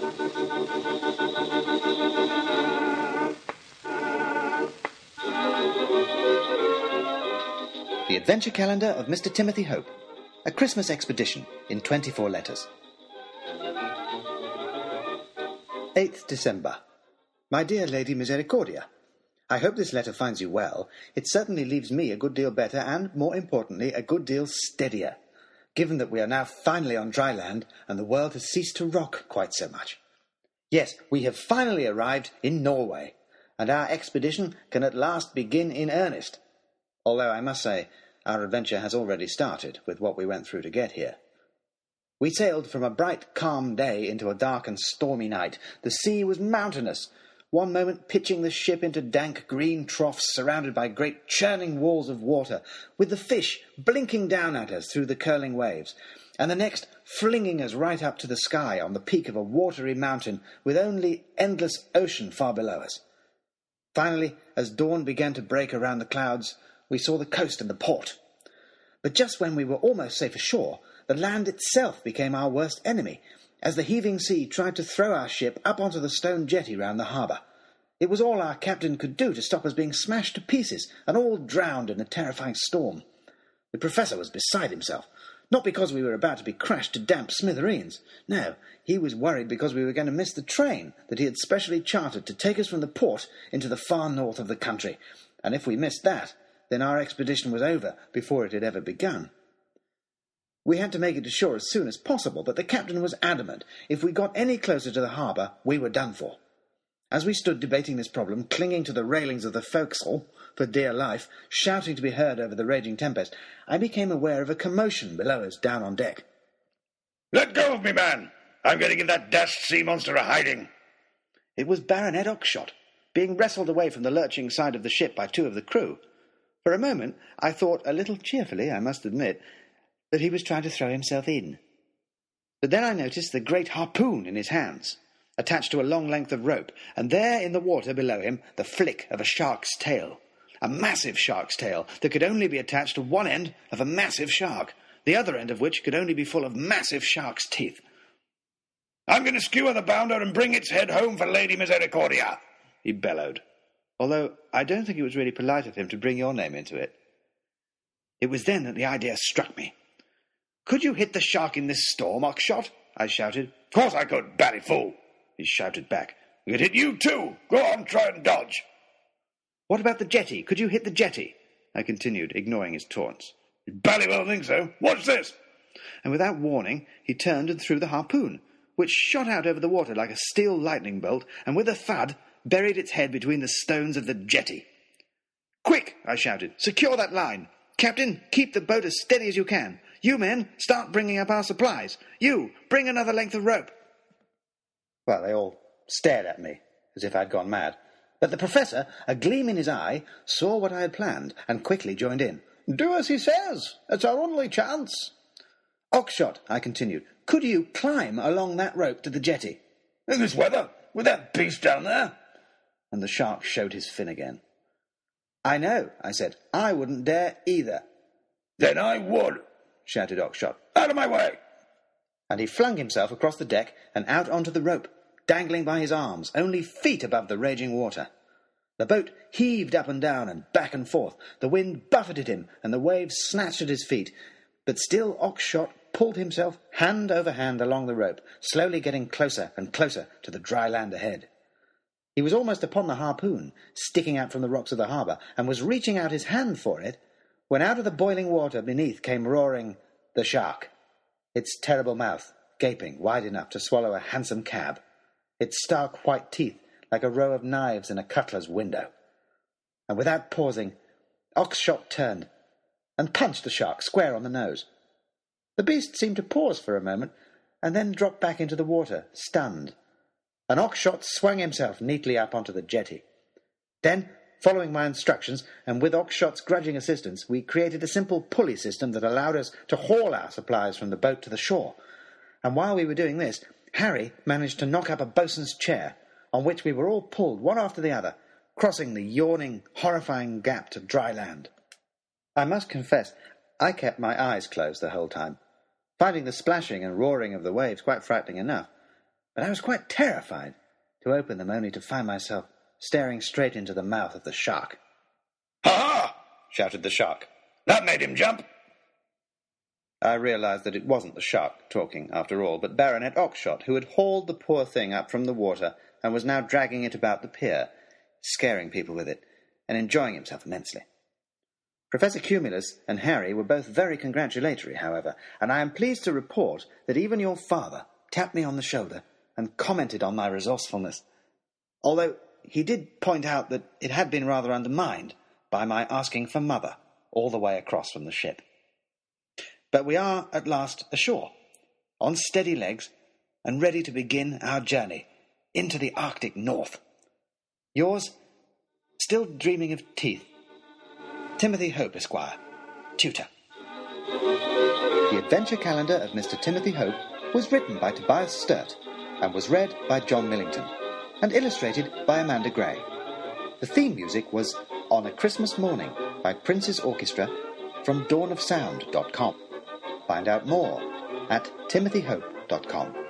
The Adventure Calendar of Mr. Timothy Hope. A Christmas expedition in 24 letters. 8th December. My dear Lady Misericordia, I hope this letter finds you well. It certainly leaves me a good deal better and, more importantly, a good deal steadier, given that we are now finally on dry land and the world has ceased to rock quite so much. Yes, we have finally arrived in Norway, and our expedition can at last begin in earnest although I must say our adventure has already started with what we went through to get here. We sailed from a bright, calm day into a dark and stormy night. The sea was mountainous, one moment pitching the ship into dank green troughs surrounded by great churning walls of water, with the fish blinking down at us through the curling waves, and the next flinging us right up to the sky on the peak of a watery mountain with only endless ocean far below us. Finally, as dawn began to break around the clouds, we saw the coast and the port. But just when we were almost safe ashore, the land itself became our worst enemy, as the heaving sea tried to throw our ship up onto the stone jetty round the harbour. It was all our captain could do to stop us being smashed to pieces and all drowned in the terrifying storm. The professor was beside himself, not because we were about to be crashed to damp smithereens. No, he was worried because we were going to miss the train that he had specially chartered to take us from the port into the far north of the country. And if we missed that, then our expedition was over before it had ever begun. We had to make it ashore as soon as possible, but the captain was adamant if we got any closer to the harbour, we were done for. As we stood debating this problem, clinging to the railings of the forecastle for dear life, shouting to be heard over the raging tempest, I became aware of a commotion below us down on deck. Let go of me, man! I'm going to give that dashed sea monster a hiding. It was Baronet Oxshott, being wrestled away from the lurching side of the ship by two of the crew. For a moment, I thought, a little cheerfully, I must admit, that he was trying to throw himself in. But then I noticed the great harpoon in his hands, attached to a long length of rope, and there in the water below him the flick of a shark's tail. A massive shark's tail that could only be attached to one end of a massive shark, the other end of which could only be full of massive shark's teeth. I'm going to skewer the bounder and bring its head home for Lady Misericordia, he bellowed although I don't think it was really polite of him to bring your name into it. It was then that the idea struck me. Could you hit the shark in this storm, Oxshott? I shouted. Of course I could, bally fool, he shouted back. We could hit you too. Go on, try and dodge. What about the jetty? Could you hit the jetty? I continued, ignoring his taunts. You bally well think so. Watch this. And without warning, he turned and threw the harpoon, which shot out over the water like a steel lightning bolt, and with a thud, buried its head between the stones of the jetty. Quick! I shouted. Secure that line. Captain, keep the boat as steady as you can. You men, start bringing up our supplies. You, bring another length of rope. Well, they all stared at me, as if I'd gone mad. But the professor, a gleam in his eye, saw what I had planned and quickly joined in. Do as he says. It's our only chance. Oxshott, I continued, could you climb along that rope to the jetty? In this weather? With that beast down there? and the shark showed his fin again. I know, I said. I wouldn't dare either. Then I would, shouted Oxshott. Out of my way! And he flung himself across the deck and out onto the rope, dangling by his arms, only feet above the raging water. The boat heaved up and down and back and forth. The wind buffeted him, and the waves snatched at his feet. But still Oxshott pulled himself hand over hand along the rope, slowly getting closer and closer to the dry land ahead. He was almost upon the harpoon, sticking out from the rocks of the harbour, and was reaching out his hand for it, when out of the boiling water beneath came roaring the shark, its terrible mouth gaping wide enough to swallow a hansom cab, its stark white teeth like a row of knives in a cutler's window. And without pausing, Oxshott turned and punched the shark square on the nose. The beast seemed to pause for a moment, and then dropped back into the water, stunned and Oxshott swung himself neatly up onto the jetty. Then, following my instructions, and with Oxshott's grudging assistance, we created a simple pulley system that allowed us to haul our supplies from the boat to the shore. And while we were doing this, Harry managed to knock up a boatswain's chair, on which we were all pulled one after the other, crossing the yawning, horrifying gap to dry land. I must confess, I kept my eyes closed the whole time, finding the splashing and roaring of the waves quite frightening enough. but I was quite terrified to open them only to find myself staring straight into the mouth of the shark. Ha ha! shouted the shark. That made him jump. I realized that it wasn't the shark talking, after all, but Baronet Oxshott, who had hauled the poor thing up from the water and was now dragging it about the pier, scaring people with it, and enjoying himself immensely. Professor Cumulus and Harry were both very congratulatory, however, and I am pleased to report that even your father tapped me on the shoulder and commented on my resourcefulness, although he did point out that it had been rather undermined by my asking for mother all the way across from the ship. But we are at last ashore, on steady legs, and ready to begin our journey into the Arctic North. Yours, still dreaming of teeth, Timothy Hope, Esquire, tutor. The adventure calendar of Mr. Timothy Hope was written by Tobias Sturt and was read by John Millington and illustrated by Amanda Gray. The theme music was On a Christmas Morning by Prince's Orchestra from dawnofsound.com. Find out more at timothyhope.com.